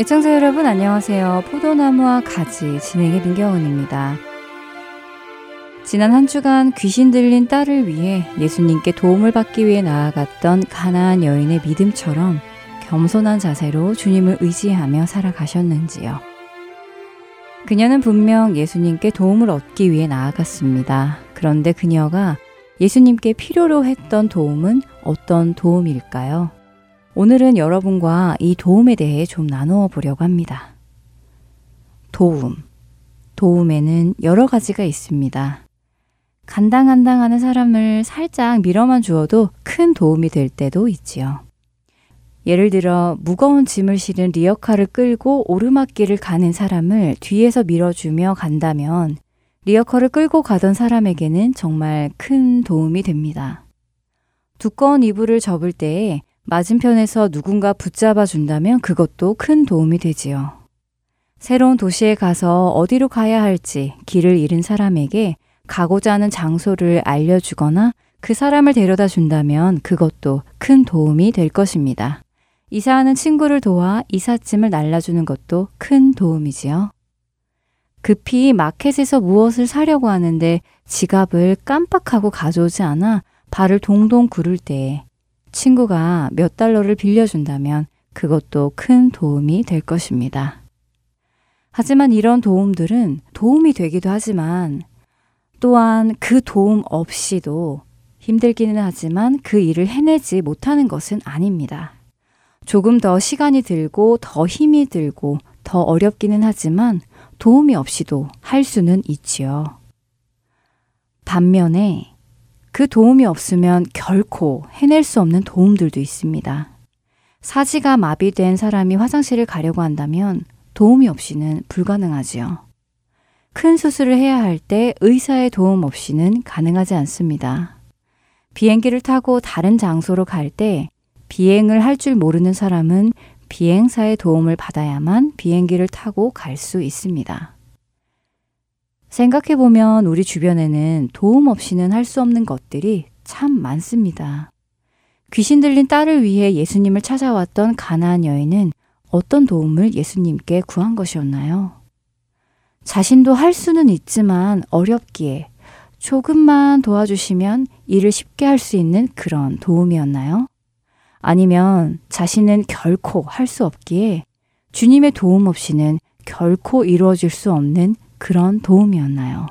애청자 여러분 안녕하세요. 포도나무와 가지 진행의 민경은입니다. 지난 한 주간 귀신 들린 딸을 위해 예수님께 도움을 받기 위해 나아갔던 가나안 여인의 믿음처럼 겸손한 자세로 주님을 의지하며 살아가셨는지요. 그녀는 분명 예수님께 도움을 얻기 위해 나아갔습니다. 그런데 그녀가 예수님께 필요로 했던 도움은 어떤 도움일까요? 오늘은 여러분과 이 도움에 대해 좀 나누어 보려고 합니다. 도움. 도움에는 여러 가지가 있습니다. 간당간당 하는 사람을 살짝 밀어만 주어도 큰 도움이 될 때도 있지요. 예를 들어 무거운 짐을 실은 리어카를 끌고 오르막길을 가는 사람을 뒤에서 밀어주며 간다면 리어커를 끌고 가던 사람에게는 정말 큰 도움이 됩니다. 두꺼운 이불을 접을 때에 맞은편에서 누군가 붙잡아 준다면 그것도 큰 도움이 되지요. 새로운 도시에 가서 어디로 가야 할지 길을 잃은 사람에게 가고자 하는 장소를 알려주거나 그 사람을 데려다 준다면 그것도 큰 도움이 될 것입니다. 이사하는 친구를 도와 이삿짐을 날라주는 것도 큰 도움이지요. 급히 마켓에서 무엇을 사려고 하는데 지갑을 깜빡하고 가져오지 않아 발을 동동 구를 때에 친구가 몇 달러를 빌려준다면 그것도 큰 도움이 될 것입니다. 하지만 이런 도움들은 도움이 되기도 하지만 또한 그 도움 없이도 힘들기는 하지만 그 일을 해내지 못하는 것은 아닙니다. 조금 더 시간이 들고 더 힘이 들고 더 어렵기는 하지만 도움이 없이도 할 수는 있지요. 반면에 그 도움이 없으면 결코 해낼 수 없는 도움들도 있습니다. 사지가 마비된 사람이 화장실을 가려고 한다면 도움이 없이는 불가능하지요. 큰 수술을 해야 할 때 의사의 도움 없이는 가능하지 않습니다. 비행기를 타고 다른 장소로 갈 때 비행을 할 줄 모르는 사람은 비행사의 도움을 받아야만 비행기를 타고 갈 수 있습니다. 생각해보면 우리 주변에는 도움 없이는 할 수 없는 것들이 참 많습니다. 귀신 들린 딸을 위해 예수님을 찾아왔던 가나안 여인은 어떤 도움을 예수님께 구한 것이었나요? 자신도 할 수는 있지만 어렵기에 조금만 도와주시면 일을 쉽게 할 수 있는 그런 도움이었나요? 아니면 자신은 결코 할 수 없기에 주님의 도움 없이는 결코 이루어질 수 없는 그런 도움이었나요?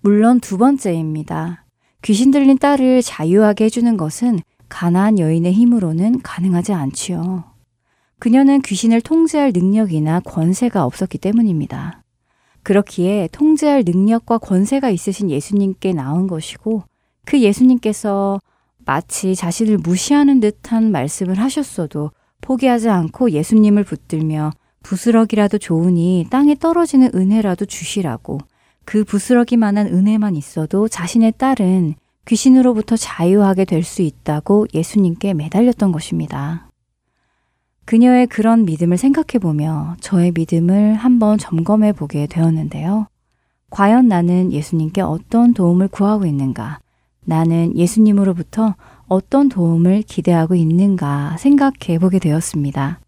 물론 두 번째입니다. 귀신 들린 딸을 자유하게 해주는 것은 가난한 여인의 힘으로는 가능하지 않지요. 그녀는 귀신을 통제할 능력이나 권세가 없었기 때문입니다. 그렇기에 통제할 능력과 권세가 있으신 예수님께 나온 것이고 그 예수님께서 마치 자신을 무시하는 듯한 말씀을 하셨어도 포기하지 않고 예수님을 붙들며 부스러기라도 좋으니 땅에 떨어지는 은혜라도 주시라고 그 부스러기만한 은혜만 있어도 자신의 딸은 귀신으로부터 자유하게 될 수 있다고 예수님께 매달렸던 것입니다. 그녀의 그런 믿음을 생각해 보며 저의 믿음을 한번 점검해 보게 되었는데요. 과연 나는 예수님께 어떤 도움을 구하고 있는가? 나는 예수님으로부터 어떤 도움을 기대하고 있는가 생각해 보게 되었습니다.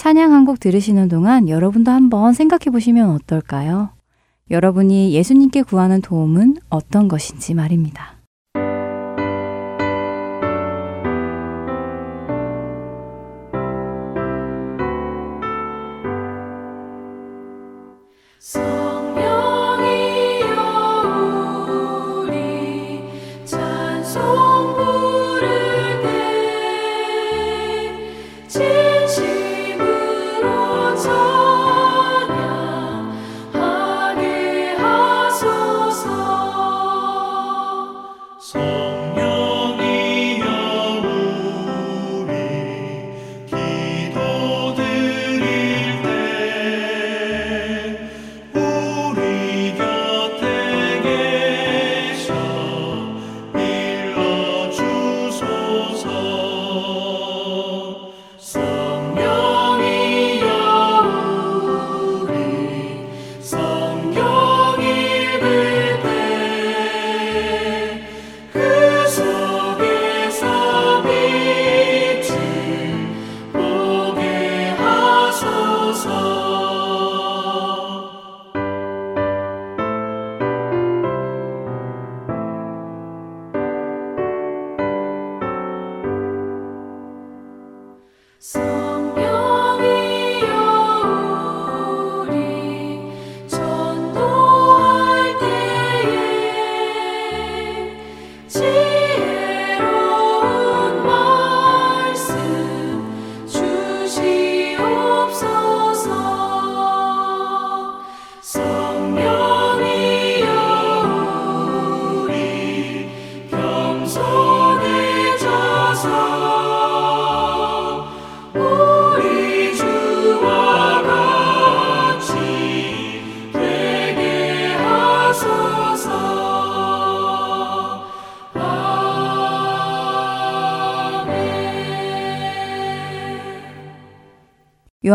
찬양 한 곡 들으시는 동안 여러분도 한번 생각해 보시면 어떨까요? 여러분이 예수님께 구하는 도움은 어떤 것인지 말입니다.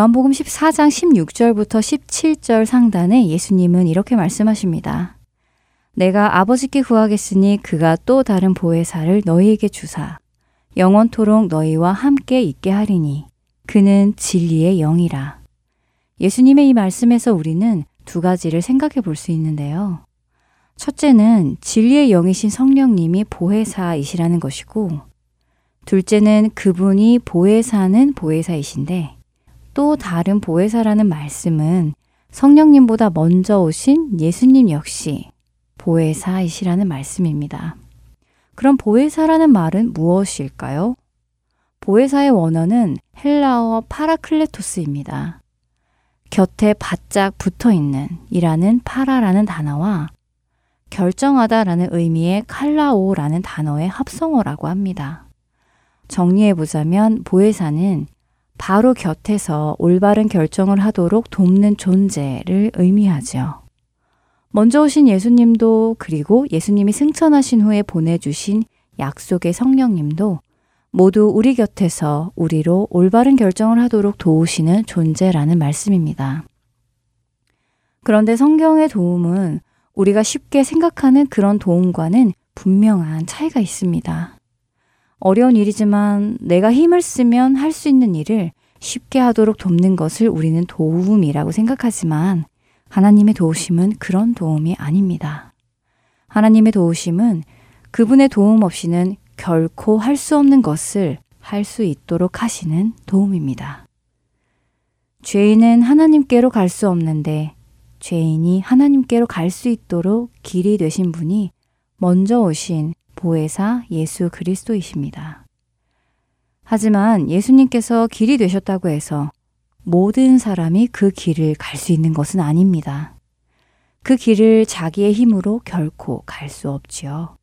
요한복음 14장 16절부터 17절 상단에 예수님은 이렇게 말씀하십니다. 내가 아버지께 구하겠으니 그가 또 다른 보혜사를 너희에게 주사 영원토록 너희와 함께 있게 하리니 그는 진리의 영이라. 예수님의 이 말씀에서 우리는 두 가지를 생각해 볼 수 있는데요. 첫째는 진리의 영이신 성령님이 보혜사이시라는 것이고, 둘째는 그분이 보혜사는 보혜사이신데, 또 다른 보혜사라는 말씀은 성령님보다 먼저 오신 예수님 역시 보혜사이시라는 말씀입니다. 그럼 보혜사라는 말은 무엇일까요? 보혜사의 원어는 헬라어 파라클레토스입니다. 곁에 바짝 붙어 있는 이라는 파라라는 단어와 결정하다라는 의미의 칼라오라는 단어의 합성어라고 합니다. 정리해 보자면 보혜사는 바로 곁에서 올바른 결정을 하도록 돕는 존재를 의미하죠. 먼저 오신 예수님도 그리고 예수님이 승천하신 후에 보내주신 약속의 성령님도 모두 우리 곁에서 우리로 올바른 결정을 하도록 도우시는 존재라는 말씀입니다. 그런데 성경의 도움은 우리가 쉽게 생각하는 그런 도움과는 분명한 차이가 있습니다. 어려운 일이지만 내가 힘을 쓰면 할 수 있는 일을 쉽게 하도록 돕는 것을 우리는 도움이라고 생각하지만 하나님의 도우심은 그런 도움이 아닙니다. 하나님의 도우심은 그분의 도움 없이는 결코 할 수 없는 것을 할 수 있도록 하시는 도움입니다. 죄인은 하나님께로 갈 수 없는데 죄인이 하나님께로 갈 수 있도록 길이 되신 분이 먼저 오신 보혜사 예수 그리스도이십니다. 하지만 예수님께서 길이 되셨다고 해서 모든 사람이 그 길을 갈 수 있는 것은 아닙니다. 그 길을 자기의 힘으로 결코 갈 수 없지요.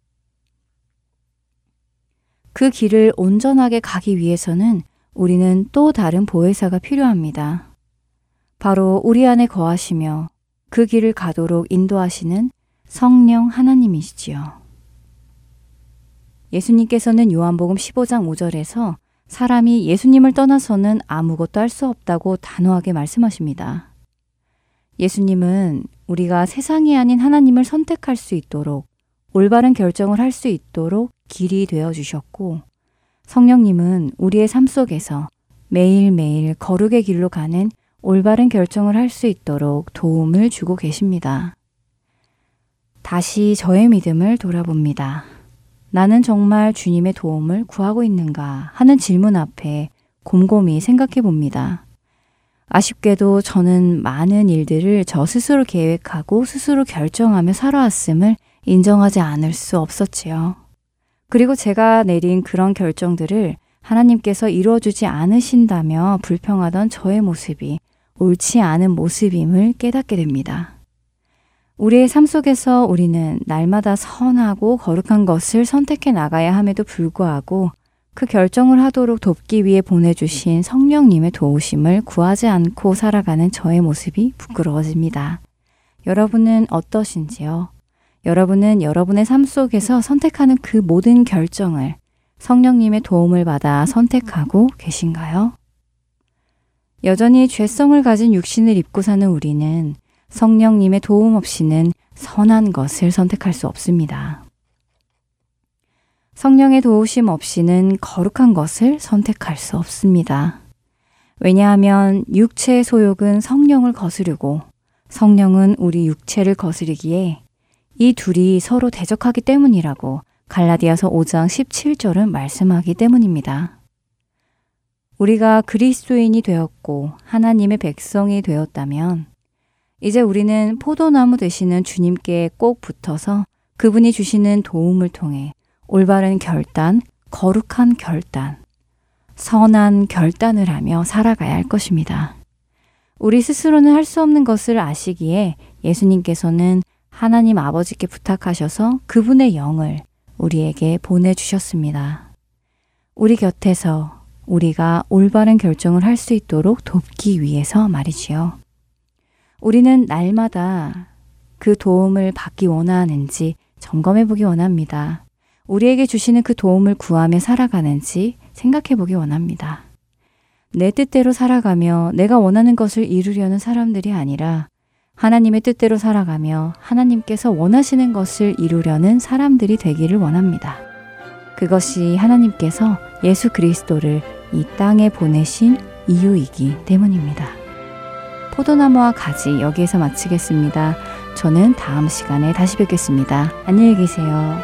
그 길을 온전하게 가기 위해서는 우리는 또 다른 보혜사가 필요합니다. 바로 우리 안에 거하시며 그 길을 가도록 인도하시는 성령 하나님이시지요. 예수님께서는 요한복음 15장 5절에서 사람이 예수님을 떠나서는 아무것도 할 수 없다고 단호하게 말씀하십니다. 예수님은 우리가 세상이 아닌 하나님을 선택할 수 있도록 올바른 결정을 할 수 있도록 길이 되어 주셨고 성령님은 우리의 삶 속에서 매일매일 거룩의 길로 가는 올바른 결정을 할 수 있도록 도움을 주고 계십니다. 다시 저의 믿음을 돌아봅니다. 나는 정말 주님의 도움을 구하고 있는가 하는 질문 앞에 곰곰이 생각해 봅니다. 아쉽게도 저는 많은 일들을 저 스스로 계획하고 스스로 결정하며 살아왔음을 인정하지 않을 수 없었지요. 그리고 제가 내린 그런 결정들을 하나님께서 이루어주지 않으신다며 불평하던 저의 모습이 옳지 않은 모습임을 깨닫게 됩니다. 우리의 삶 속에서 우리는 날마다 선하고 거룩한 것을 선택해 나가야 함에도 불구하고 그 결정을 하도록 돕기 위해 보내주신 성령님의 도우심을 구하지 않고 살아가는 저의 모습이 부끄러워집니다. 여러분은 어떠신지요? 여러분은 여러분의 삶 속에서 선택하는 그 모든 결정을 성령님의 도움을 받아 선택하고 계신가요? 여전히 죄성을 가진 육신을 입고 사는 우리는 성령님의 도움 없이는 선한 것을 선택할 수 없습니다. 성령의 도우심 없이는 거룩한 것을 선택할 수 없습니다. 왜냐하면 육체의 소욕은 성령을 거스르고 성령은 우리 육체를 거스르기에 이 둘이 서로 대적하기 때문이라고 갈라디아서 5장 17절은 말씀하기 때문입니다. 우리가 그리스도인이 되었고 하나님의 백성이 되었다면 이제 우리는 포도나무 되시는 주님께 꼭 붙어서 그분이 주시는 도움을 통해 올바른 결단, 거룩한 결단, 선한 결단을 하며 살아가야 할 것입니다. 우리 스스로는 할 수 없는 것을 아시기에 예수님께서는 하나님 아버지께 부탁하셔서 그분의 영을 우리에게 보내주셨습니다. 우리 곁에서 우리가 올바른 결정을 할 수 있도록 돕기 위해서 말이지요. 우리는 날마다 그 도움을 받기 원하는지 점검해 보기 원합니다. 우리에게 주시는 그 도움을 구하며 살아가는지 생각해 보기 원합니다. 내 뜻대로 살아가며 내가 원하는 것을 이루려는 사람들이 아니라 하나님의 뜻대로 살아가며 하나님께서 원하시는 것을 이루려는 사람들이 되기를 원합니다. 그것이 하나님께서 예수 그리스도를 이 땅에 보내신 이유이기 때문입니다. 포도나무와 가지 여기에서 마치겠습니다. 저는 다음 시간에 다시 뵙겠습니다. 안녕히 계세요.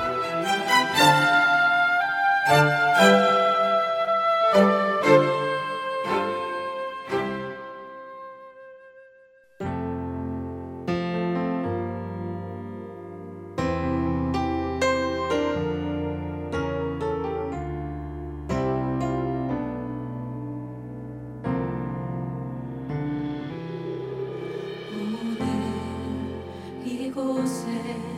와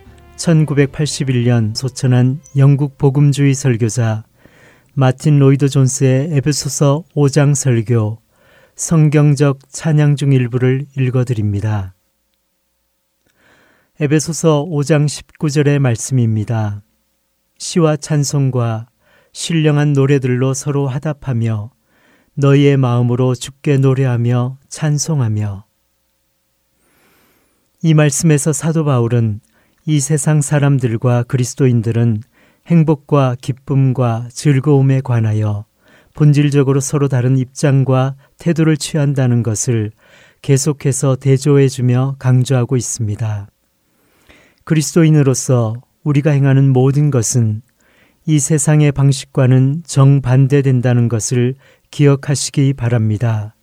1981년 소천한 영국 복음주의 설교자 마틴 로이드 존스의 에베소서 5장 설교 성경적 찬양 중 일부를 읽어드립니다. 에베소서 5장 19절의 말씀입니다. 시와 찬송과 신령한 노래들로 서로 하답하며 너희의 마음으로 죽게 노래하며 찬송하며 이 말씀에서 사도 바울은 이 세상 사람들과 그리스도인들은 행복과 기쁨과 즐거움에 관하여 본질적으로 서로 다른 입장과 태도를 취한다는 것을 계속해서 대조해주며 강조하고 있습니다. 그리스도인으로서 우리가 행하는 모든 것은 이 세상의 방식과는 정반대된다는 것을 기억하시기 바랍니다.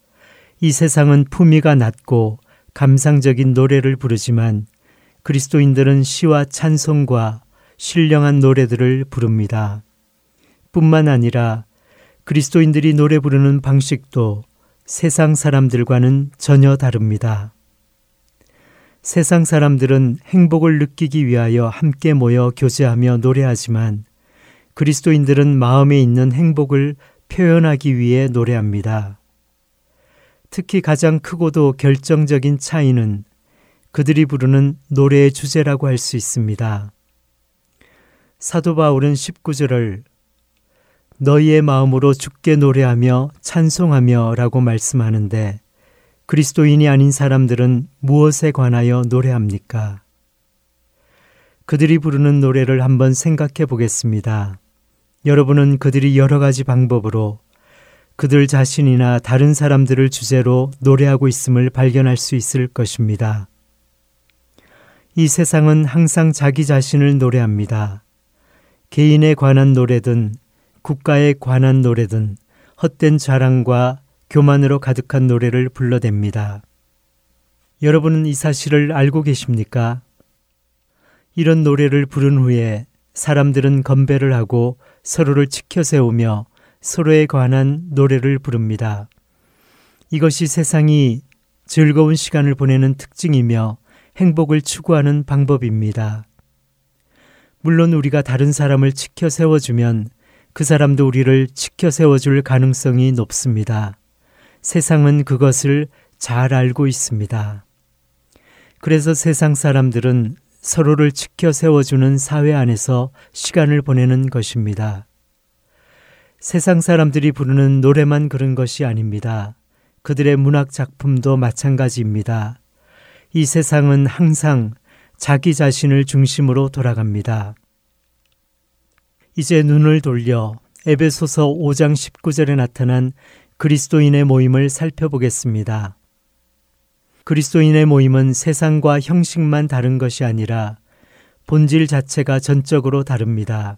이 세상은 품위가 낮고 감상적인 노래를 부르지만 그리스도인들은 시와 찬송과 신령한 노래들을 부릅니다. 뿐만 아니라 그리스도인들이 노래 부르는 방식도 세상 사람들과는 전혀 다릅니다. 세상 사람들은 행복을 느끼기 위하여 함께 모여 교제하며 노래하지만 그리스도인들은 마음에 있는 행복을 표현하기 위해 노래합니다. 특히 가장 크고도 결정적인 차이는 그들이 부르는 노래의 주제라고 할 수 있습니다. 사도 바울은 19절을 너희의 마음으로 죽게 노래하며 찬송하며 라고 말씀하는데 그리스도인이 아닌 사람들은 무엇에 관하여 노래합니까? 그들이 부르는 노래를 한번 생각해 보겠습니다. 여러분은 그들이 여러 가지 방법으로 그들 자신이나 다른 사람들을 주제로 노래하고 있음을 발견할 수 있을 것입니다. 이 세상은 항상 자기 자신을 노래합니다. 개인에 관한 노래든 국가에 관한 노래든 헛된 자랑과 교만으로 가득한 노래를 불러댑니다. 여러분은 이 사실을 알고 계십니까? 이런 노래를 부른 후에 사람들은 건배를 하고 서로를 치켜 세우며 서로에 관한 노래를 부릅니다. 이것이 세상이 즐거운 시간을 보내는 특징이며 행복을 추구하는 방법입니다. 물론 우리가 다른 사람을 치켜 세워주면 그 사람도 우리를 치켜 세워줄 가능성이 높습니다. 세상은 그것을 잘 알고 있습니다. 그래서 세상 사람들은 서로를 지켜 세워주는 사회 안에서 시간을 보내는 것입니다. 세상 사람들이 부르는 노래만 그런 것이 아닙니다. 그들의 문학 작품도 마찬가지입니다. 이 세상은 항상 자기 자신을 중심으로 돌아갑니다. 이제 눈을 돌려 에베소서 5장 19절에 나타난 그리스도인의 모임을 살펴보겠습니다. 그리스도인의 모임은 세상과 형식만 다른 것이 아니라 본질 자체가 전적으로 다릅니다.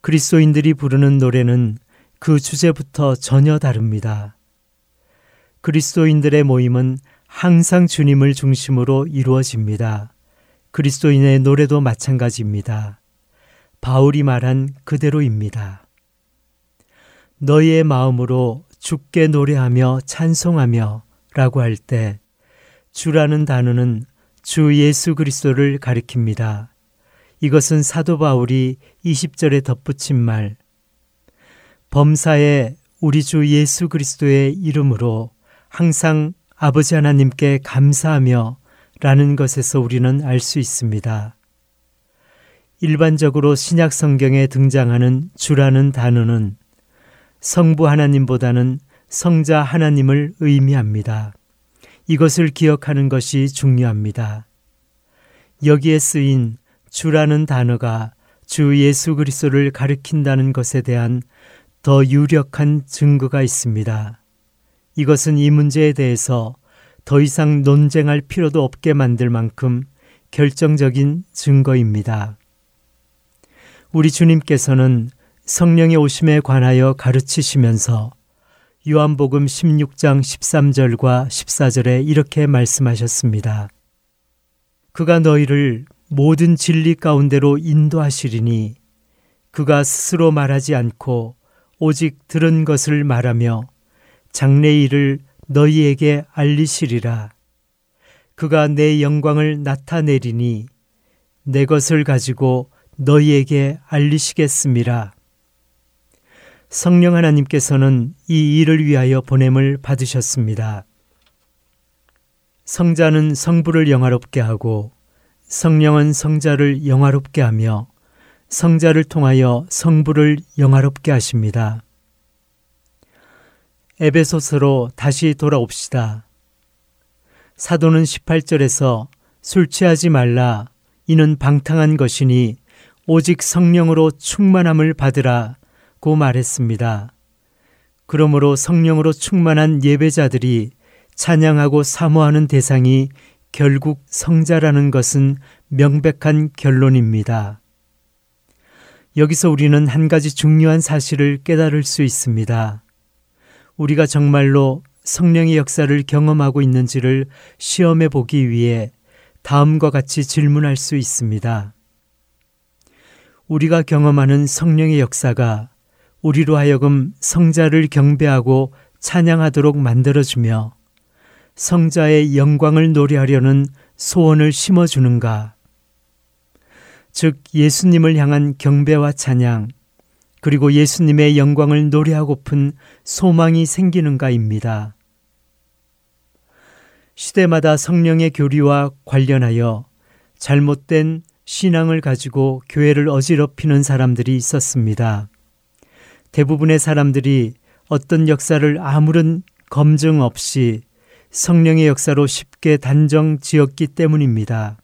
그리스도인들이 부르는 노래는 그 주제부터 전혀 다릅니다. 그리스도인들의 모임은 항상 주님을 중심으로 이루어집니다. 그리스도인의 노래도 마찬가지입니다. 바울이 말한 그대로입니다. 너희의 마음으로 죽게 노래하며 찬송하며 라고 할 때 주라는 단어는 주 예수 그리스도를 가리킵니다. 이것은 사도 바울이 20절에 덧붙인 말 범사에 우리 주 예수 그리스도의 이름으로 항상 아버지 하나님께 감사하며 라는 것에서 우리는 알 수 있습니다. 일반적으로 신약 성경에 등장하는 주라는 단어는 성부 하나님보다는 성자 하나님을 의미합니다. 이것을 기억하는 것이 중요합니다. 여기에 쓰인 주라는 단어가 주 예수 그리스도를 가리킨다는 것에 대한 더 유력한 증거가 있습니다. 이것은 이 문제에 대해서 더 이상 논쟁할 필요도 없게 만들 만큼 결정적인 증거입니다. 우리 주님께서는 성령의 오심에 관하여 가르치시면서 요한복음 16장 13절과 14절에 이렇게 말씀하셨습니다. 그가 너희를 모든 진리 가운데로 인도하시리니 그가 스스로 말하지 않고 오직 들은 것을 말하며 장래 일을 너희에게 알리시리라. 그가 내 영광을 나타내리니 내 것을 가지고 너희에게 알리시겠습니다. 성령 하나님께서는 이 일을 위하여 보냄을 받으셨습니다. 성자는 성부를 영화롭게 하고 성령은 성자를 영화롭게 하며 성자를 통하여 성부를 영화롭게 하십니다. 에베소서로 다시 돌아옵시다. 사도는 18절에서 술 취하지 말라 이는 방탕한 것이니 오직 성령으로 충만함을 받으라 고 말했습니다. 그러므로 성령으로 충만한 예배자들이 찬양하고 사모하는 대상이 결국 성자라는 것은 명백한 결론입니다. 여기서 우리는 한 가지 중요한 사실을 깨달을 수 있습니다. 우리가 정말로 성령의 역사를 경험하고 있는지를 시험해 보기 위해 다음과 같이 질문할 수 있습니다. 우리가 경험하는 성령의 역사가 우리로 하여금 성자를 경배하고 찬양하도록 만들어주며 성자의 영광을 노래하려는 소원을 심어주는가? 즉, 예수님을 향한 경배와 찬양, 그리고 예수님의 영광을 노래하고픈 소망이 생기는가입니다. 시대마다 성령의 교리와 관련하여 잘못된 신앙을 가지고 교회를 어지럽히는 사람들이 있었습니다. 대부분의 사람들이 어떤 역사를 아무런 검증 없이 성령의 역사로 쉽게 단정 지었기 때문입니다.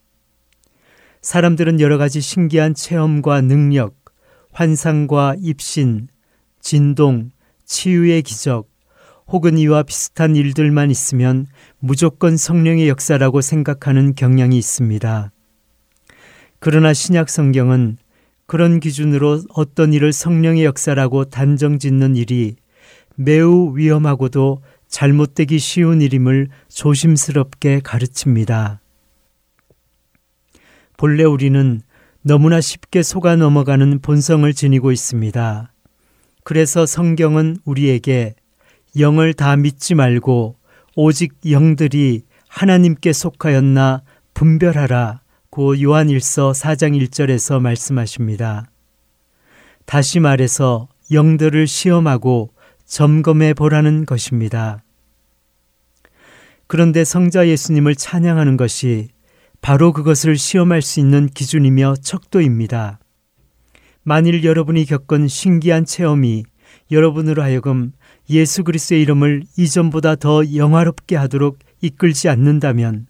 사람들은 여러 가지 신기한 체험과 능력, 환상과 입신, 진동, 치유의 기적, 혹은 이와 비슷한 일들만 있으면 무조건 성령의 역사라고 생각하는 경향이 있습니다. 그러나 신약 성경은 그런 기준으로 어떤 일을 성령의 역사라고 단정 짓는 일이 매우 위험하고도 잘못되기 쉬운 일임을 조심스럽게 가르칩니다. 본래 우리는 너무나 쉽게 속아 넘어가는 본성을 지니고 있습니다. 그래서 성경은 우리에게 영을 다 믿지 말고 오직 영들이 하나님께 속하였나 분별하라 고 요한일서 4장 1절에서 말씀하십니다. 다시 말해서 영들을 시험하고 점검해 보라는 것입니다. 그런데 성자 예수님을 찬양하는 것이 바로 그것을 시험할 수 있는 기준이며 척도입니다. 만일 여러분이 겪은 신기한 체험이 여러분으로 하여금 예수 그리스의 이름을 이전보다 더 영화롭게 하도록 이끌지 않는다면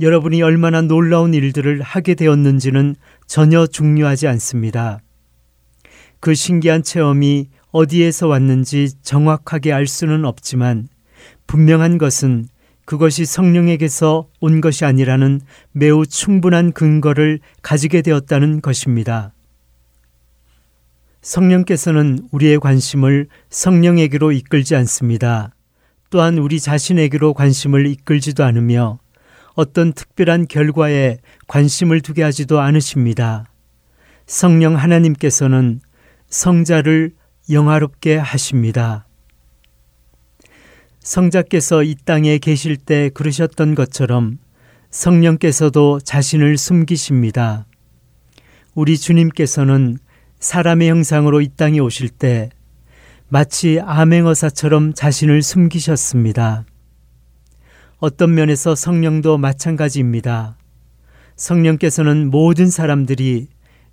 여러분이 얼마나 놀라운 일들을 하게 되었는지는 전혀 중요하지 않습니다. 그 신기한 체험이 어디에서 왔는지 정확하게 알 수는 없지만 분명한 것은 그것이 성령에게서 온 것이 아니라는 매우 충분한 근거를 가지게 되었다는 것입니다. 성령께서는 우리의 관심을 성령에게로 이끌지 않습니다. 또한 우리 자신에게로 관심을 이끌지도 않으며 어떤 특별한 결과에 관심을 두게 하지도 않으십니다. 성령 하나님께서는 성자를 영화롭게 하십니다. 성자께서 이 땅에 계실 때 그러셨던 것처럼 성령께서도 자신을 숨기십니다. 우리 주님께서는 사람의 형상으로 이 땅에 오실 때 마치 암행어사처럼 자신을 숨기셨습니다. 어떤 면에서 성령도 마찬가지입니다. 성령께서는 모든 사람들이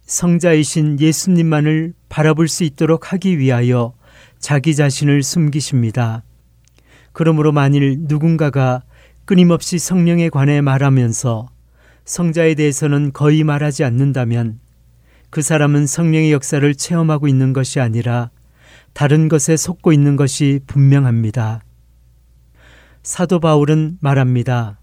성자이신 예수님만을 바라볼 수 있도록 하기 위하여 자기 자신을 숨기십니다. 그러므로 만일 누군가가 끊임없이 성령에 관해 말하면서 성자에 대해서는 거의 말하지 않는다면 그 사람은 성령의 역사를 체험하고 있는 것이 아니라 다른 것에 속고 있는 것이 분명합니다. 사도 바울은 말합니다.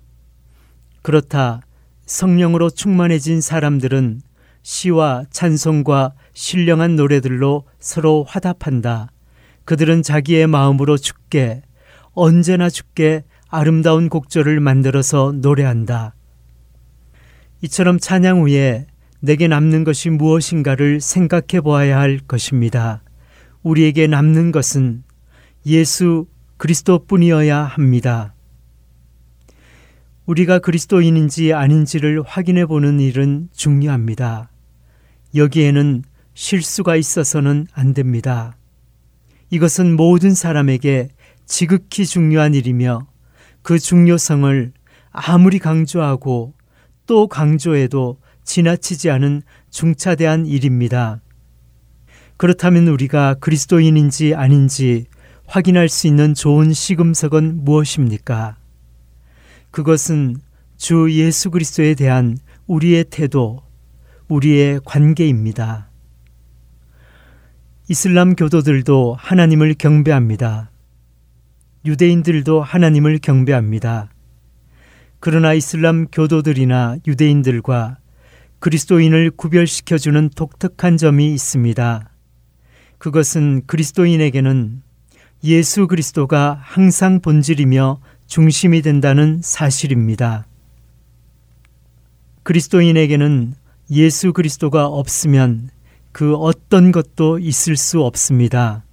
그렇다. 성령으로 충만해진 사람들은 시와 찬송과 신령한 노래들로 서로 화답한다. 그들은 자기의 마음으로 죽게 언제나 죽게 아름다운 곡절을 만들어서 노래한다. 이처럼 찬양 후에 내게 남는 것이 무엇인가를 생각해 보아야 할 것입니다. 우리에게 남는 것은 예수 그리스도뿐이어야 합니다. 우리가 그리스도인인지 아닌지를 확인해 보는 일은 중요합니다. 여기에는 실수가 있어서는 안 됩니다. 이것은 모든 사람에게 지극히 중요한 일이며 그 중요성을 아무리 강조하고 또 강조해도 지나치지 않은 중차대한 일입니다. 그렇다면 우리가 그리스도인인지 아닌지 확인할 수 있는 좋은 시금석은 무엇입니까? 그것은 주 예수 그리스도에 대한 우리의 태도, 우리의 관계입니다. 이슬람 교도들도 하나님을 경배합니다. 유대인들도 하나님을 경배합니다. 그러나 이슬람 교도들이나 유대인들과 그리스도인을 구별시켜주는 독특한 점이 있습니다. 그것은 그리스도인에게는 예수 그리스도가 항상 본질이며 중심이 된다는 사실입니다. 그리스도인에게는 예수 그리스도가 없으면 그 어떤 것도 있을 수 없습니다.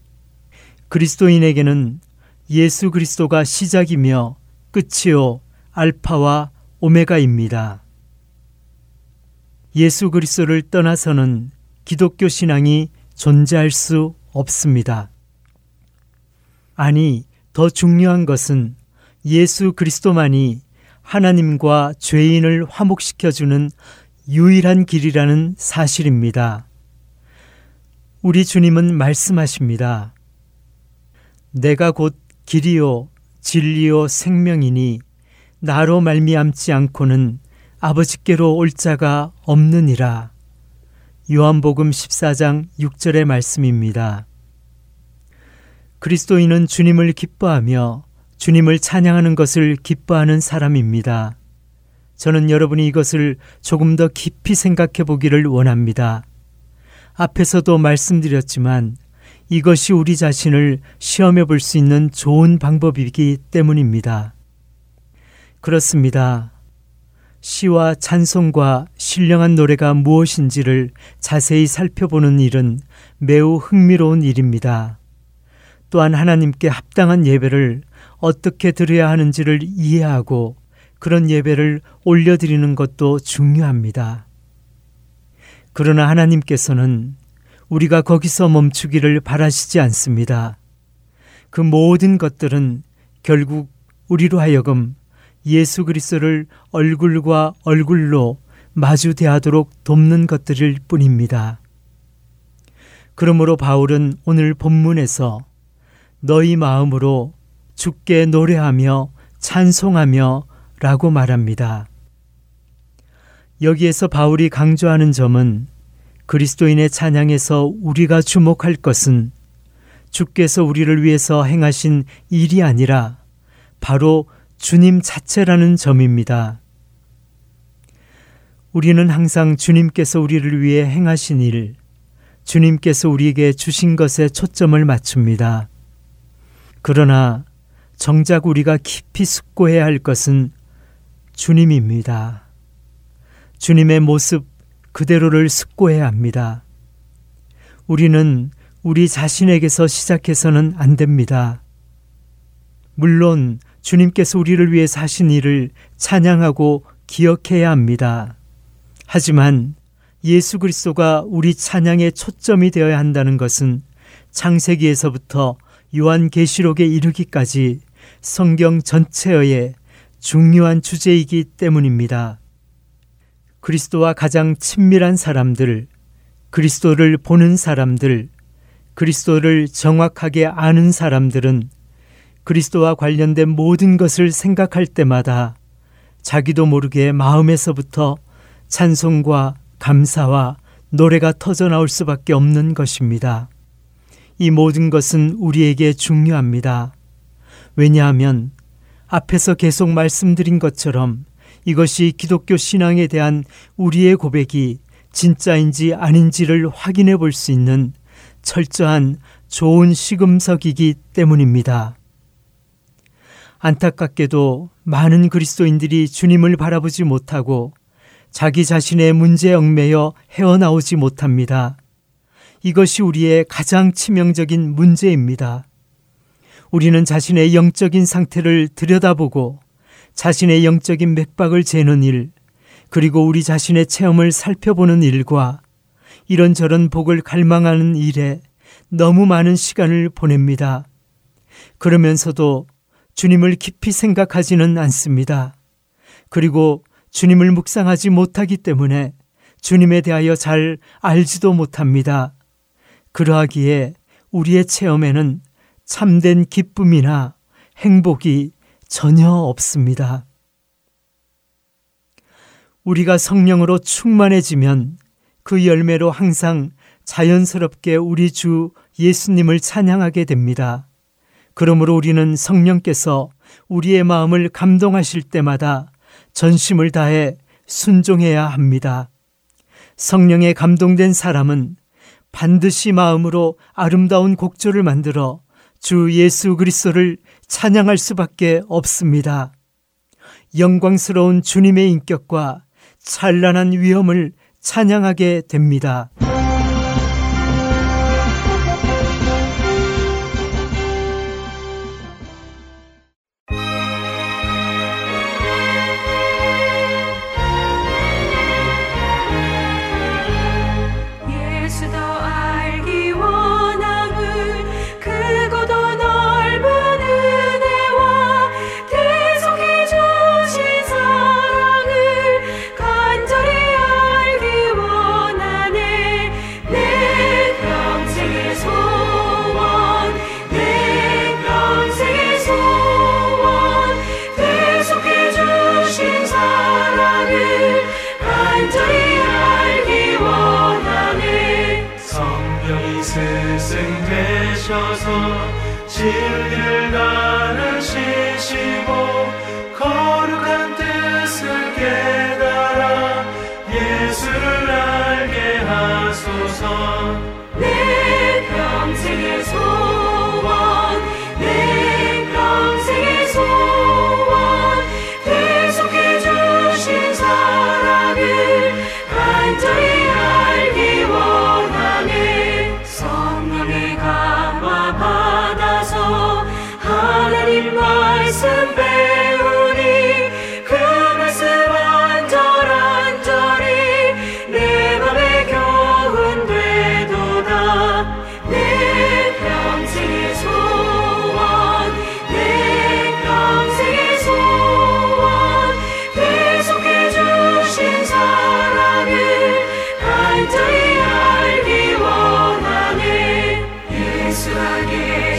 그리스도인에게는 예수 그리스도가 시작이며 끝이요 알파와 오메가입니다. 예수 그리스도를 떠나서는 기독교 신앙이 존재할 수 없습니다. 아니, 더 중요한 것은 예수 그리스도만이 하나님과 죄인을 화목시켜주는 유일한 길이라는 사실입니다. 우리 주님은 말씀하십니다. 내가 곧 길이요 진리요 생명이니 나로 말미암지 않고는 아버지께로 올 자가 없느니라. 요한복음 14장 6절의 말씀입니다. 그리스도인은 주님을 기뻐하며 주님을 찬양하는 것을 기뻐하는 사람입니다. 저는 여러분이 이것을 조금 더 깊이 생각해 보기를 원합니다. 앞에서도 말씀드렸지만 이것이 우리 자신을 시험해 볼 수 있는 좋은 방법이기 때문입니다. 그렇습니다. 시와 찬송과 신령한 노래가 무엇인지를 자세히 살펴보는 일은 매우 흥미로운 일입니다. 또한 하나님께 합당한 예배를 어떻게 드려야 하는지를 이해하고 그런 예배를 올려드리는 것도 중요합니다. 그러나 하나님께서는 우리가 거기서 멈추기를 바라시지 않습니다. 그 모든 것들은 결국 우리로 하여금 예수 그리스도를 얼굴과 얼굴로 마주 대하도록 돕는 것들일 뿐입니다. 그러므로 바울은 오늘 본문에서 너희 마음으로 주께 노래하며 찬송하며 라고 말합니다. 여기에서 바울이 강조하는 점은 그리스도인의 찬양에서 우리가 주목할 것은 주께서 우리를 위해서 행하신 일이 아니라 바로 주님 자체라는 점입니다. 우리는 항상 주님께서 우리를 위해 행하신 일, 주님께서 우리에게 주신 것에 초점을 맞춥니다. 그러나 정작 우리가 깊이 숙고해야 할 것은 주님입니다. 주님의 모습 그대로를 숙고해야 합니다. 우리는 우리 자신에게서 시작해서는 안 됩니다. 물론 주님께서 우리를 위해 사신 일을 찬양하고 기억해야 합니다. 하지만 예수 그리스도가 우리 찬양의 초점이 되어야 한다는 것은 창세기에서부터 요한계시록에 이르기까지 성경 전체의 중요한 주제이기 때문입니다. 그리스도와 가장 친밀한 사람들, 그리스도를 보는 사람들, 그리스도를 정확하게 아는 사람들은 그리스도와 관련된 모든 것을 생각할 때마다 자기도 모르게 마음에서부터 찬송과 감사와 노래가 터져 나올 수밖에 없는 것입니다. 이 모든 것은 우리에게 중요합니다. 왜냐하면 앞에서 계속 말씀드린 것처럼 이것이 기독교 신앙에 대한 우리의 고백이 진짜인지 아닌지를 확인해 볼 수 있는 철저한 좋은 시금석이기 때문입니다. 안타깝게도 많은 그리스도인들이 주님을 바라보지 못하고 자기 자신의 문제 얽매여 헤어나오지 못합니다. 이것이 우리의 가장 치명적인 문제입니다. 우리는 자신의 영적인 상태를 들여다보고 자신의 영적인 맥박을 재는 일, 그리고 우리 자신의 체험을 살펴보는 일과 이런저런 복을 갈망하는 일에 너무 많은 시간을 보냅니다. 그러면서도 주님을 깊이 생각하지는 않습니다. 그리고 주님을 묵상하지 못하기 때문에 주님에 대하여 잘 알지도 못합니다. 그러하기에 우리의 체험에는 참된 기쁨이나 행복이 전혀 없습니다. 우리가 성령으로 충만해지면 그 열매로 항상 자연스럽게 우리 주 예수님을 찬양하게 됩니다. 그러므로 우리는 성령께서 우리의 마음을 감동하실 때마다 전심을 다해 순종해야 합니다. 성령에 감동된 사람은 반드시 마음으로 아름다운 곡조를 만들어 주 예수 그리스도를 찬양할 수밖에 없습니다. 영광스러운 주님의 인격과 찬란한 위엄을 찬양하게 됩니다.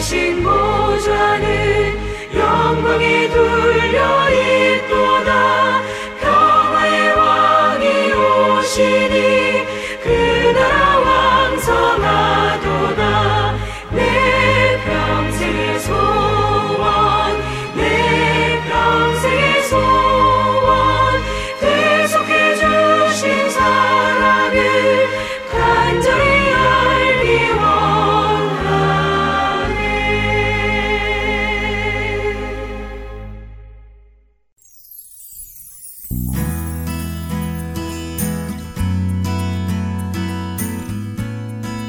주신 모자는 영광이 둘려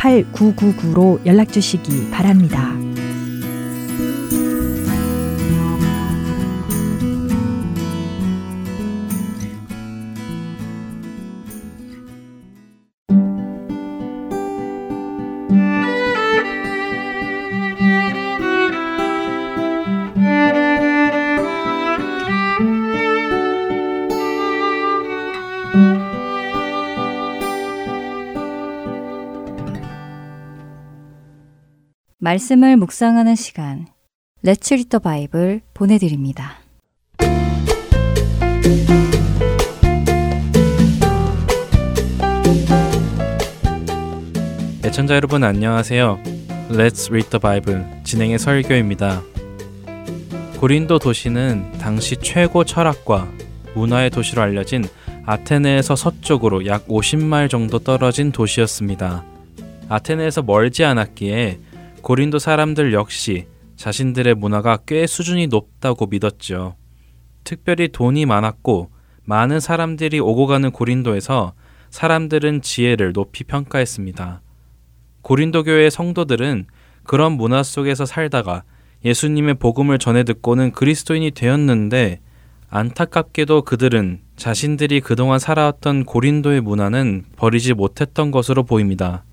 8999로 연락 주시기 바랍니다. 말씀을 묵상하는 시간 Read the Bible 보내드립니다. 애청자 여러분 안녕하세요. Let's Read the Bible 진행의 설교입니다. 고린도 도시는 당시 최고 철학과 문화의 도시로 알려진 아테네에서 서쪽으로 약 50마일 정도 떨어진 도시였습니다. 아테네에서 멀지 않았기에 고린도 사람들 역시 자신들의 문화가 꽤 수준이 높다고 믿었죠. 특별히 돈이 많았고 많은 사람들이 오고 가는 고린도에서 사람들은 지혜를 높이 평가했습니다. 고린도 교회의 성도들은 그런 문화 속에서 살다가 예수님의 복음을 전해 듣고는 그리스도인이 되었는데 안타깝게도 그들은 자신들이 그동안 살아왔던 고린도의 문화는 버리지 못했던 것으로 보입니다.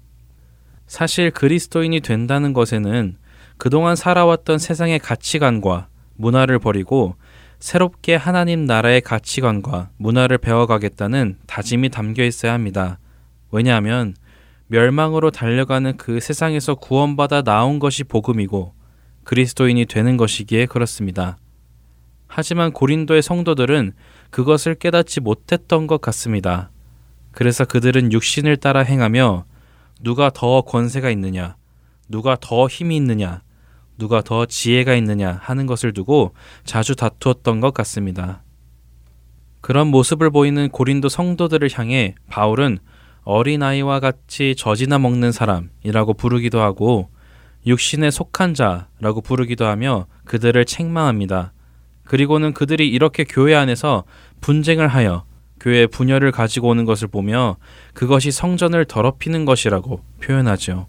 사실 그리스도인이 된다는 것에는 그동안 살아왔던 세상의 가치관과 문화를 버리고 새롭게 하나님 나라의 가치관과 문화를 배워가겠다는 다짐이 담겨 있어야 합니다. 왜냐하면 멸망으로 달려가는 그 세상에서 구원받아 나온 것이 복음이고 그리스도인이 되는 것이기에 그렇습니다. 하지만 고린도의 성도들은 그것을 깨닫지 못했던 것 같습니다. 그래서 그들은 육신을 따라 행하며 누가 더 권세가 있느냐, 누가 더 힘이 있느냐, 누가 더 지혜가 있느냐 하는 것을 두고 자주 다투었던 것 같습니다. 그런 모습을 보이는 고린도 성도들을 향해 바울은 어린아이와 같이 젖이나 먹는 사람이라고 부르기도 하고 육신에 속한 자라고 부르기도 하며 그들을 책망합니다. 그리고는 그들이 이렇게 교회 안에서 분쟁을 하여 교회 분열을 가지고 오는 것을 보며 그것이 성전을 더럽히는 것이라고 표현하죠.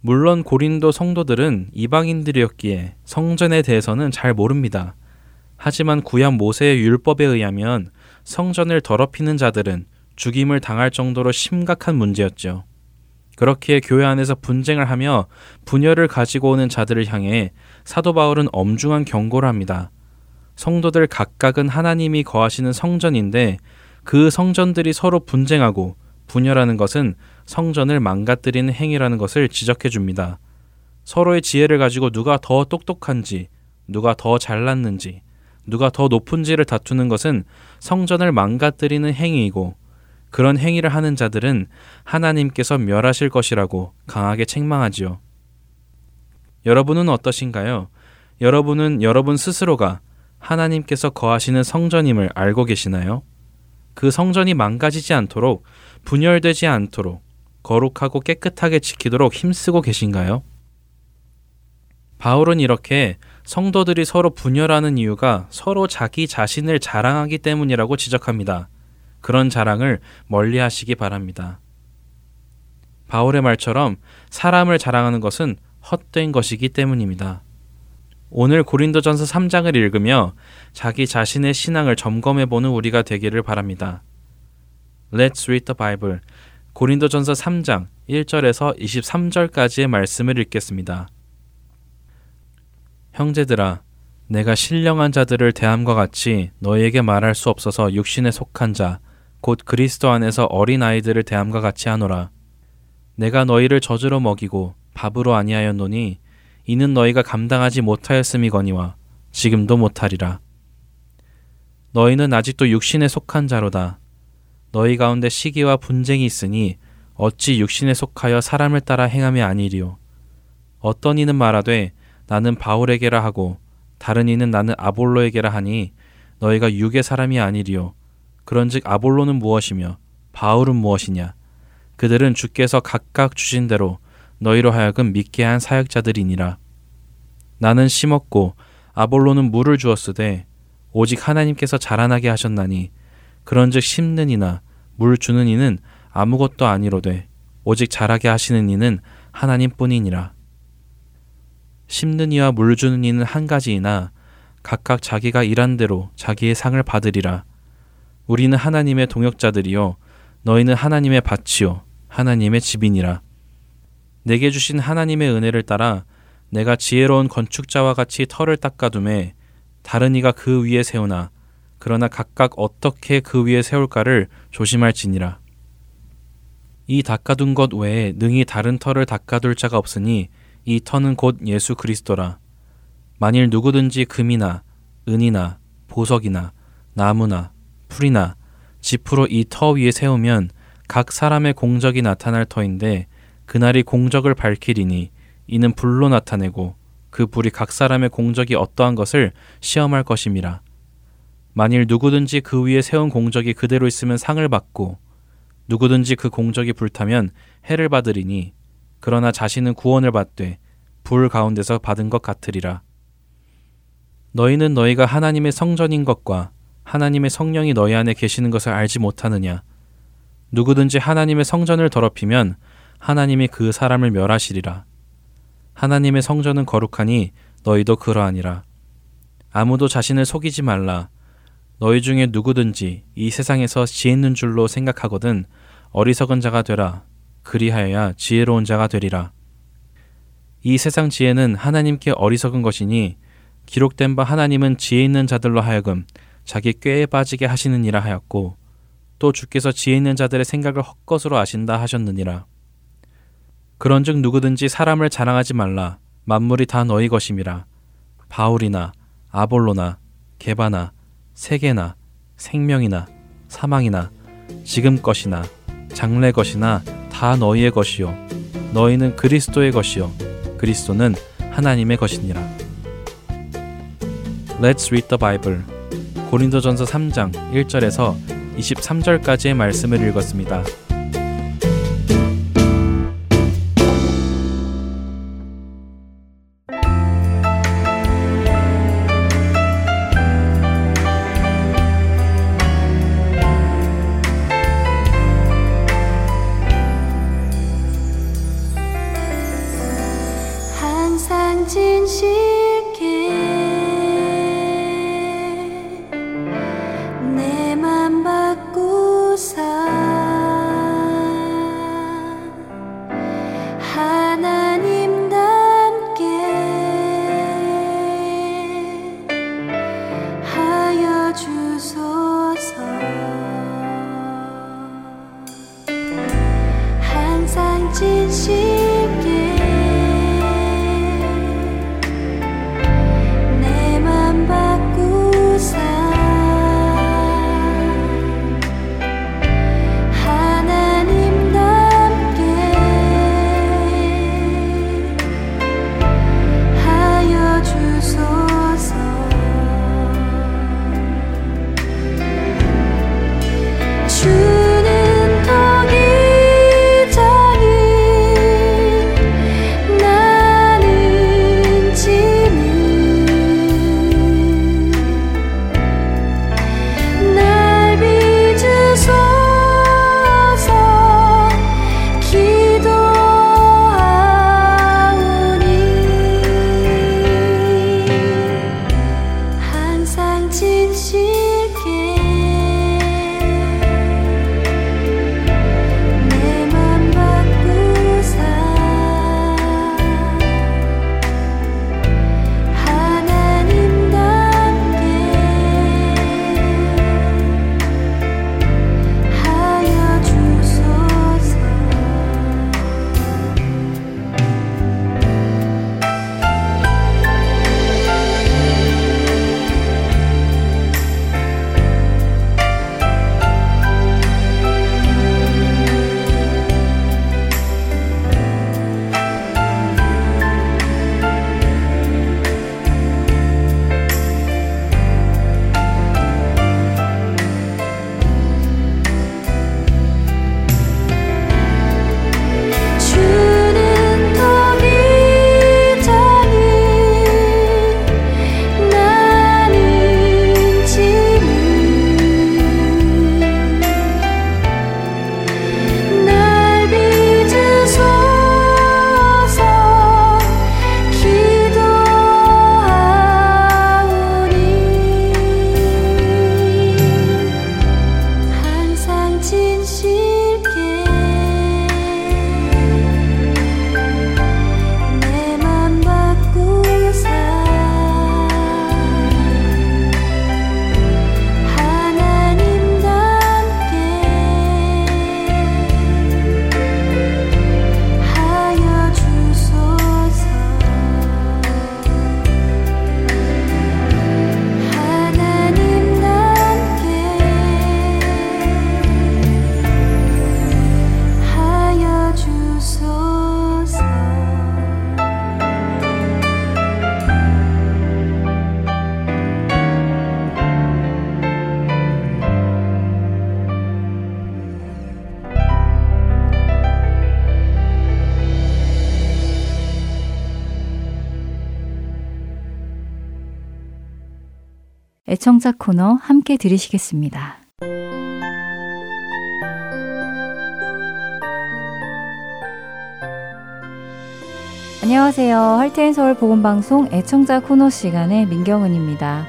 물론 고린도 성도들은 이방인들이었기에 성전에 대해서는 잘 모릅니다. 하지만 구약 모세의 율법에 의하면 성전을 더럽히는 자들은 죽임을 당할 정도로 심각한 문제였죠. 그렇기에 교회 안에서 분쟁을 하며 분열을 가지고 오는 자들을 향해 사도 바울은 엄중한 경고를 합니다. 성도들 각각은 하나님이 거하시는 성전인데 그 성전들이 서로 분쟁하고 분열하는 것은 성전을 망가뜨리는 행위라는 것을 지적해 줍니다. 서로의 지혜를 가지고 누가 더 똑똑한지, 누가 더 잘났는지, 누가 더 높은지를 다투는 것은 성전을 망가뜨리는 행위이고 그런 행위를 하는 자들은 하나님께서 멸하실 것이라고 강하게 책망하지요. 여러분은 어떠신가요? 여러분은 여러분 스스로가 하나님께서 거하시는 성전임을 알고 계시나요? 그 성전이 망가지지 않도록 분열되지 않도록 거룩하고 깨끗하게 지키도록 힘쓰고 계신가요? 바울은 이렇게 성도들이 서로 분열하는 이유가 서로 자기 자신을 자랑하기 때문이라고 지적합니다. 그런 자랑을 멀리 하시기 바랍니다. 바울의 말처럼 사람을 자랑하는 것은 헛된 것이기 때문입니다. 오늘 고린도전서 3장을 읽으며 자기 자신의 신앙을 점검해 보는 우리가 되기를 바랍니다. Let's read the Bible. 고린도전서 3장 1절에서 23절까지의 말씀을 읽겠습니다. 형제들아 내가 신령한 자들을 대함과 같이 너희에게 말할 수 없어서 육신에 속한 자 곧 그리스도 안에서 어린 아이들을 대함과 같이 하노라 내가 너희를 젖으로 먹이고 밥으로 아니하였노니 이는 너희가 감당하지 못하였음이거니와 지금도 못하리라 너희는 아직도 육신에 속한 자로다 너희 가운데 시기와 분쟁이 있으니 어찌 육신에 속하여 사람을 따라 행함이 아니리요. 어떤 이는 말하되 나는 바울에게라 하고 다른 이는 나는 아볼로에게라 하니 너희가 육의 사람이 아니리요. 그런즉 아볼로는 무엇이며 바울은 무엇이냐? 그들은 주께서 각각 주신 대로 너희로 하여금 믿게 한 사역자들이니라. 나는 심었고 아볼로는 물을 주었으되 오직 하나님께서 자라나게 하셨나니 그런즉 심는 이나 물 주는 이는 아무것도 아니로되 오직 자라게 하시는 이는 하나님뿐이니라. 심는 이와 물 주는 이는 한 가지이나 각각 자기가 일한 대로 자기의 상을 받으리라. 우리는 하나님의 동역자들이요 너희는 하나님의 밭이요 하나님의 집이니라. 내게 주신 하나님의 은혜를 따라 내가 지혜로운 건축자와 같이 터를 닦아둠에 다른 이가 그 위에 세우나 그러나 각각 어떻게 그 위에 세울까를 조심할지니라. 이 닦아둔 것 외에 능히 다른 터를 닦아둘 자가 없으니 이 터는 곧 예수 그리스도라. 만일 누구든지 금이나 은이나 보석이나 나무나 풀이나 지프로 이 터 위에 세우면 각 사람의 공적이 나타날 터인데 그날이 공적을 밝히리니 이는 불로 나타내고 그 불이 각 사람의 공적이 어떠한 것을 시험할 것임이라. 만일 누구든지 그 위에 세운 공적이 그대로 있으면 상을 받고 누구든지 그 공적이 불타면 해를 받으리니 그러나 자신은 구원을 받되 불 가운데서 받은 것 같으리라. 너희는 너희가 하나님의 성전인 것과 하나님의 성령이 너희 안에 계시는 것을 알지 못하느냐? 누구든지 하나님의 성전을 더럽히면 하나님이 그 사람을 멸하시리라. 하나님의 성전은 거룩하니 너희도 그러하니라. 아무도 자신을 속이지 말라. 너희 중에 누구든지 이 세상에서 지혜 있는 줄로 생각하거든 어리석은 자가 되라. 그리하여야 지혜로운 자가 되리라. 이 세상 지혜는 하나님께 어리석은 것이니 기록된 바 하나님은 지혜 있는 자들로 하여금 자기 꾀에 빠지게 하시느니라 하였고 또 주께서 지혜 있는 자들의 생각을 헛것으로 아신다 하셨느니라. 그런즉 누구든지 사람을 자랑하지 말라. 만물이 다 너희 것임이라. 바울이나 아볼로나 게바나 세계나 생명이나 사망이나 지금 것이나 장래 것이나 다 너희의 것이요 너희는 그리스도의 것이요 그리스도는 하나님의 것이니라. Let's read the Bible. 고린도전서 3장 1절에서 23절까지의 말씀을 읽었습니다. 애청자 코너 함께 들으시겠습니다. 안녕하세요. 할테인 서울 보건방송 애청자 코너 시간의 민경은입니다.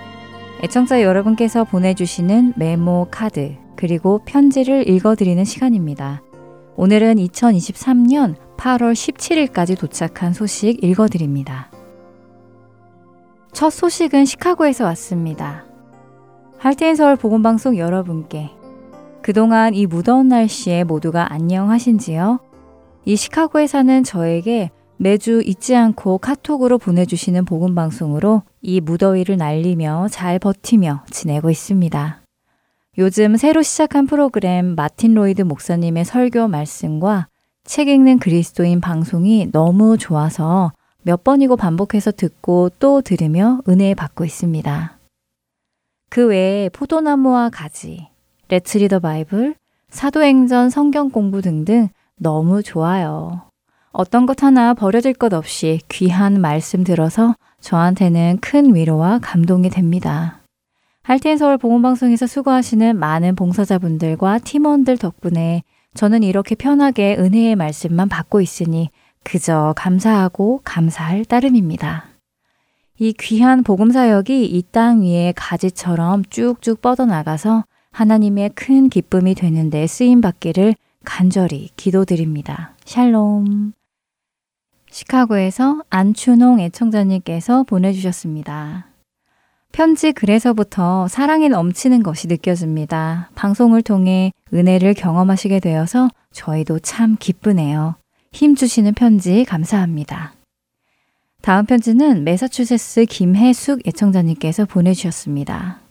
애청자 여러분께서 보내주시는 메모 카드, 그리고 편지를 읽어드리는 시간입니다. 오늘은 2023년 8월 17일까지 도착한 소식 읽어드립니다. 첫 소식은 시카고에서 왔습니다. 할테인 서울 보건방송 여러분께 그동안 이 무더운 날씨에 모두가 안녕하신지요? 이 시카고에 사는 저에게 매주 잊지 않고 카톡으로 보내주시는 복음방송으로 이 무더위를 날리며 잘 버티며 지내고 있습니다. 요즘 새로 시작한 프로그램 마틴 로이드 목사님의 설교 말씀과 책 읽는 그리스도인 방송이 너무 좋아서 몇 번이고 반복해서 듣고 또 들으며 은혜 받고 있습니다. 그 외에 포도나무와 가지, Let's Read the Bible, 사도행전 성경 공부 등등 너무 좋아요. 어떤 것 하나 버려질 것 없이 귀한 말씀 들어서 저한테는 큰 위로와 감동이 됩니다. Heart and Soul 복음방송에서 수고하시는 많은 봉사자분들과 팀원들 덕분에 저는 이렇게 편하게 은혜의 말씀만 받고 있으니 그저 감사하고 감사할 따름입니다. 이 귀한 복음 사역이 이 땅 위에 가지처럼 쭉쭉 뻗어나가서 하나님의 큰 기쁨이 되는데 쓰임 받기를 간절히 기도드립니다. 샬롬. 시카고에서 안춘홍 애청자님께서 보내주셨습니다. 편지 글에서부터 사랑이 넘치는 것이 느껴집니다. 방송을 통해 은혜를 경험하시게 되어서 저희도 참 기쁘네요. 힘 주시는 편지 감사합니다. 다음 편지는 메사추세츠 김혜숙 애청자님께서 보내주셨습니다.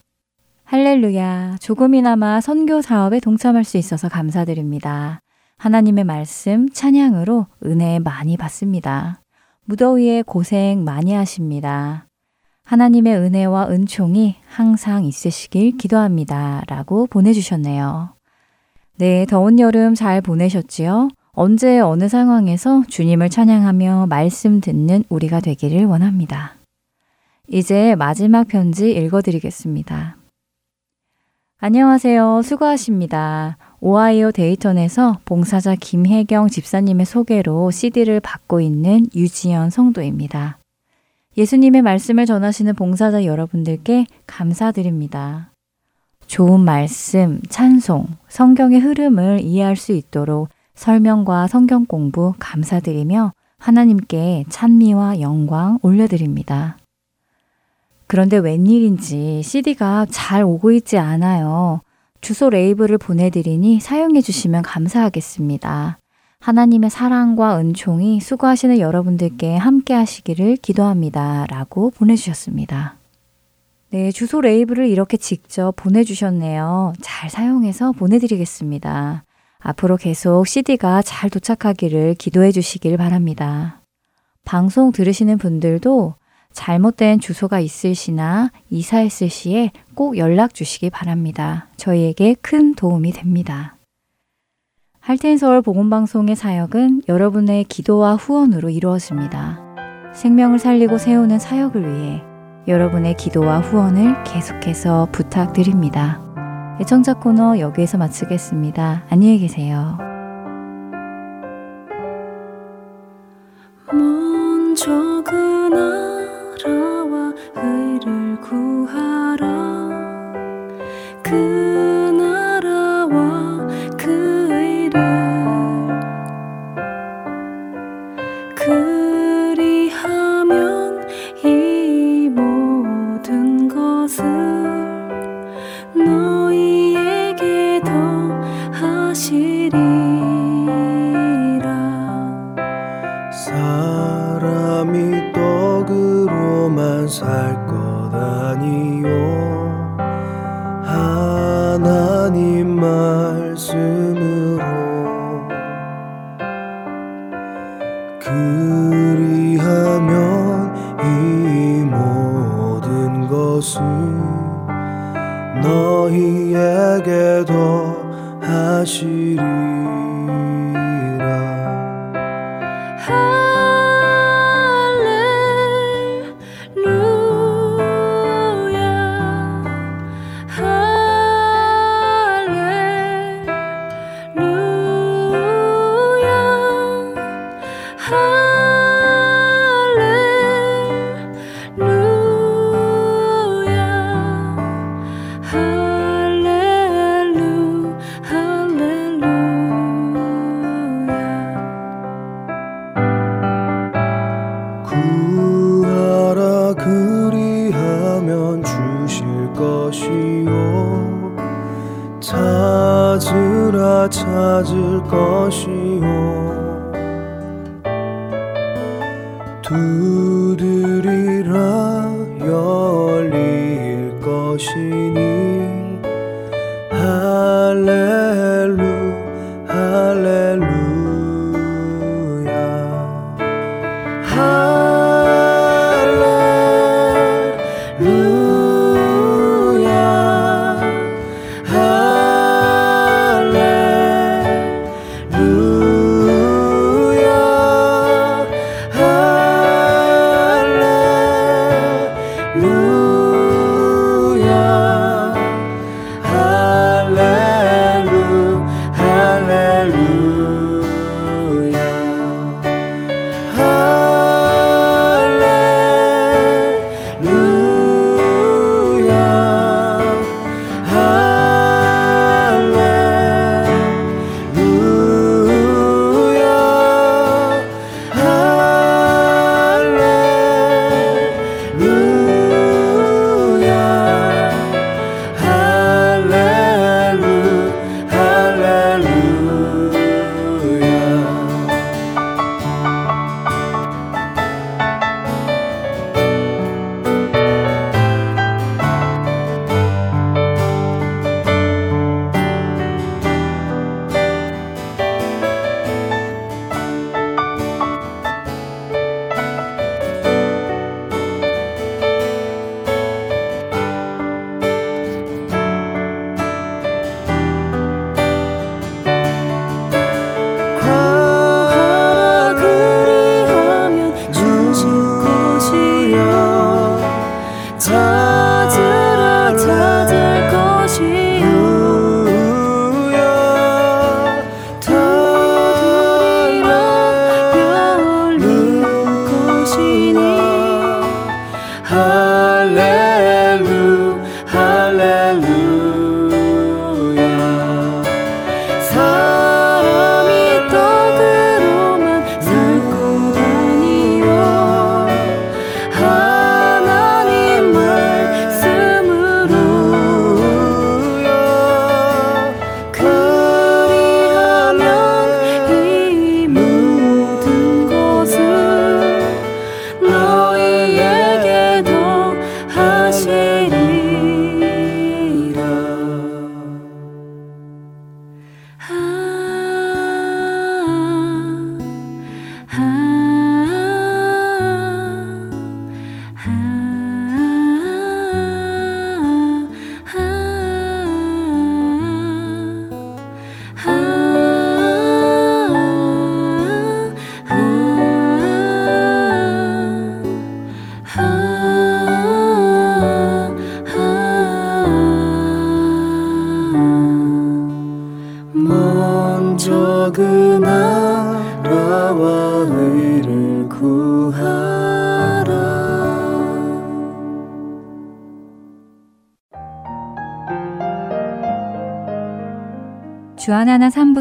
할렐루야. 조금이나마 선교 사업에 동참할 수 있어서 감사드립니다. 하나님의 말씀, 찬양으로 은혜 많이 받습니다. 무더위에 고생 많이 하십니다. 하나님의 은혜와 은총이 항상 있으시길 기도합니다. 라고 보내주셨네요. 네, 더운 여름 잘 보내셨지요? 언제 어느 상황에서 주님을 찬양하며 말씀 듣는 우리가 되기를 원합니다. 이제 마지막 편지 읽어드리겠습니다. 안녕하세요. 수고하십니다. 오하이오 데이턴에서 봉사자 김혜경 집사님의 소개로 CD를 받고 있는 유지연 성도입니다. 예수님의 말씀을 전하시는 봉사자 여러분들께 감사드립니다. 좋은 말씀, 찬송, 성경의 흐름을 이해할 수 있도록 설명과 성경 공부 감사드리며 하나님께 찬미와 영광 올려드립니다. 그런데 웬일인지 CD가 잘 오고 있지 않아요. 주소 레이블을 보내드리니 사용해 주시면 감사하겠습니다. 하나님의 사랑과 은총이 수고하시는 여러분들께 함께 하시기를 기도합니다. 라고 보내주셨습니다. 네, 주소 레이블을 이렇게 직접 보내주셨네요. 잘 사용해서 보내드리겠습니다. 앞으로 계속 CD가 잘 도착하기를 기도해 주시길 바랍니다. 방송 들으시는 분들도 잘못된 주소가 있으시나 이사했을 시에 꼭 연락 주시기 바랍니다. 저희에게 큰 도움이 됩니다. 할텐 서울 복음방송의 사역은 여러분의 기도와 후원으로 이루어집니다. 생명을 살리고 세우는 사역을 위해 여러분의 기도와 후원을 계속해서 부탁드립니다. 애청자 코너 여기에서 마치겠습니다. 안녕히 계세요. 먼저 그 是你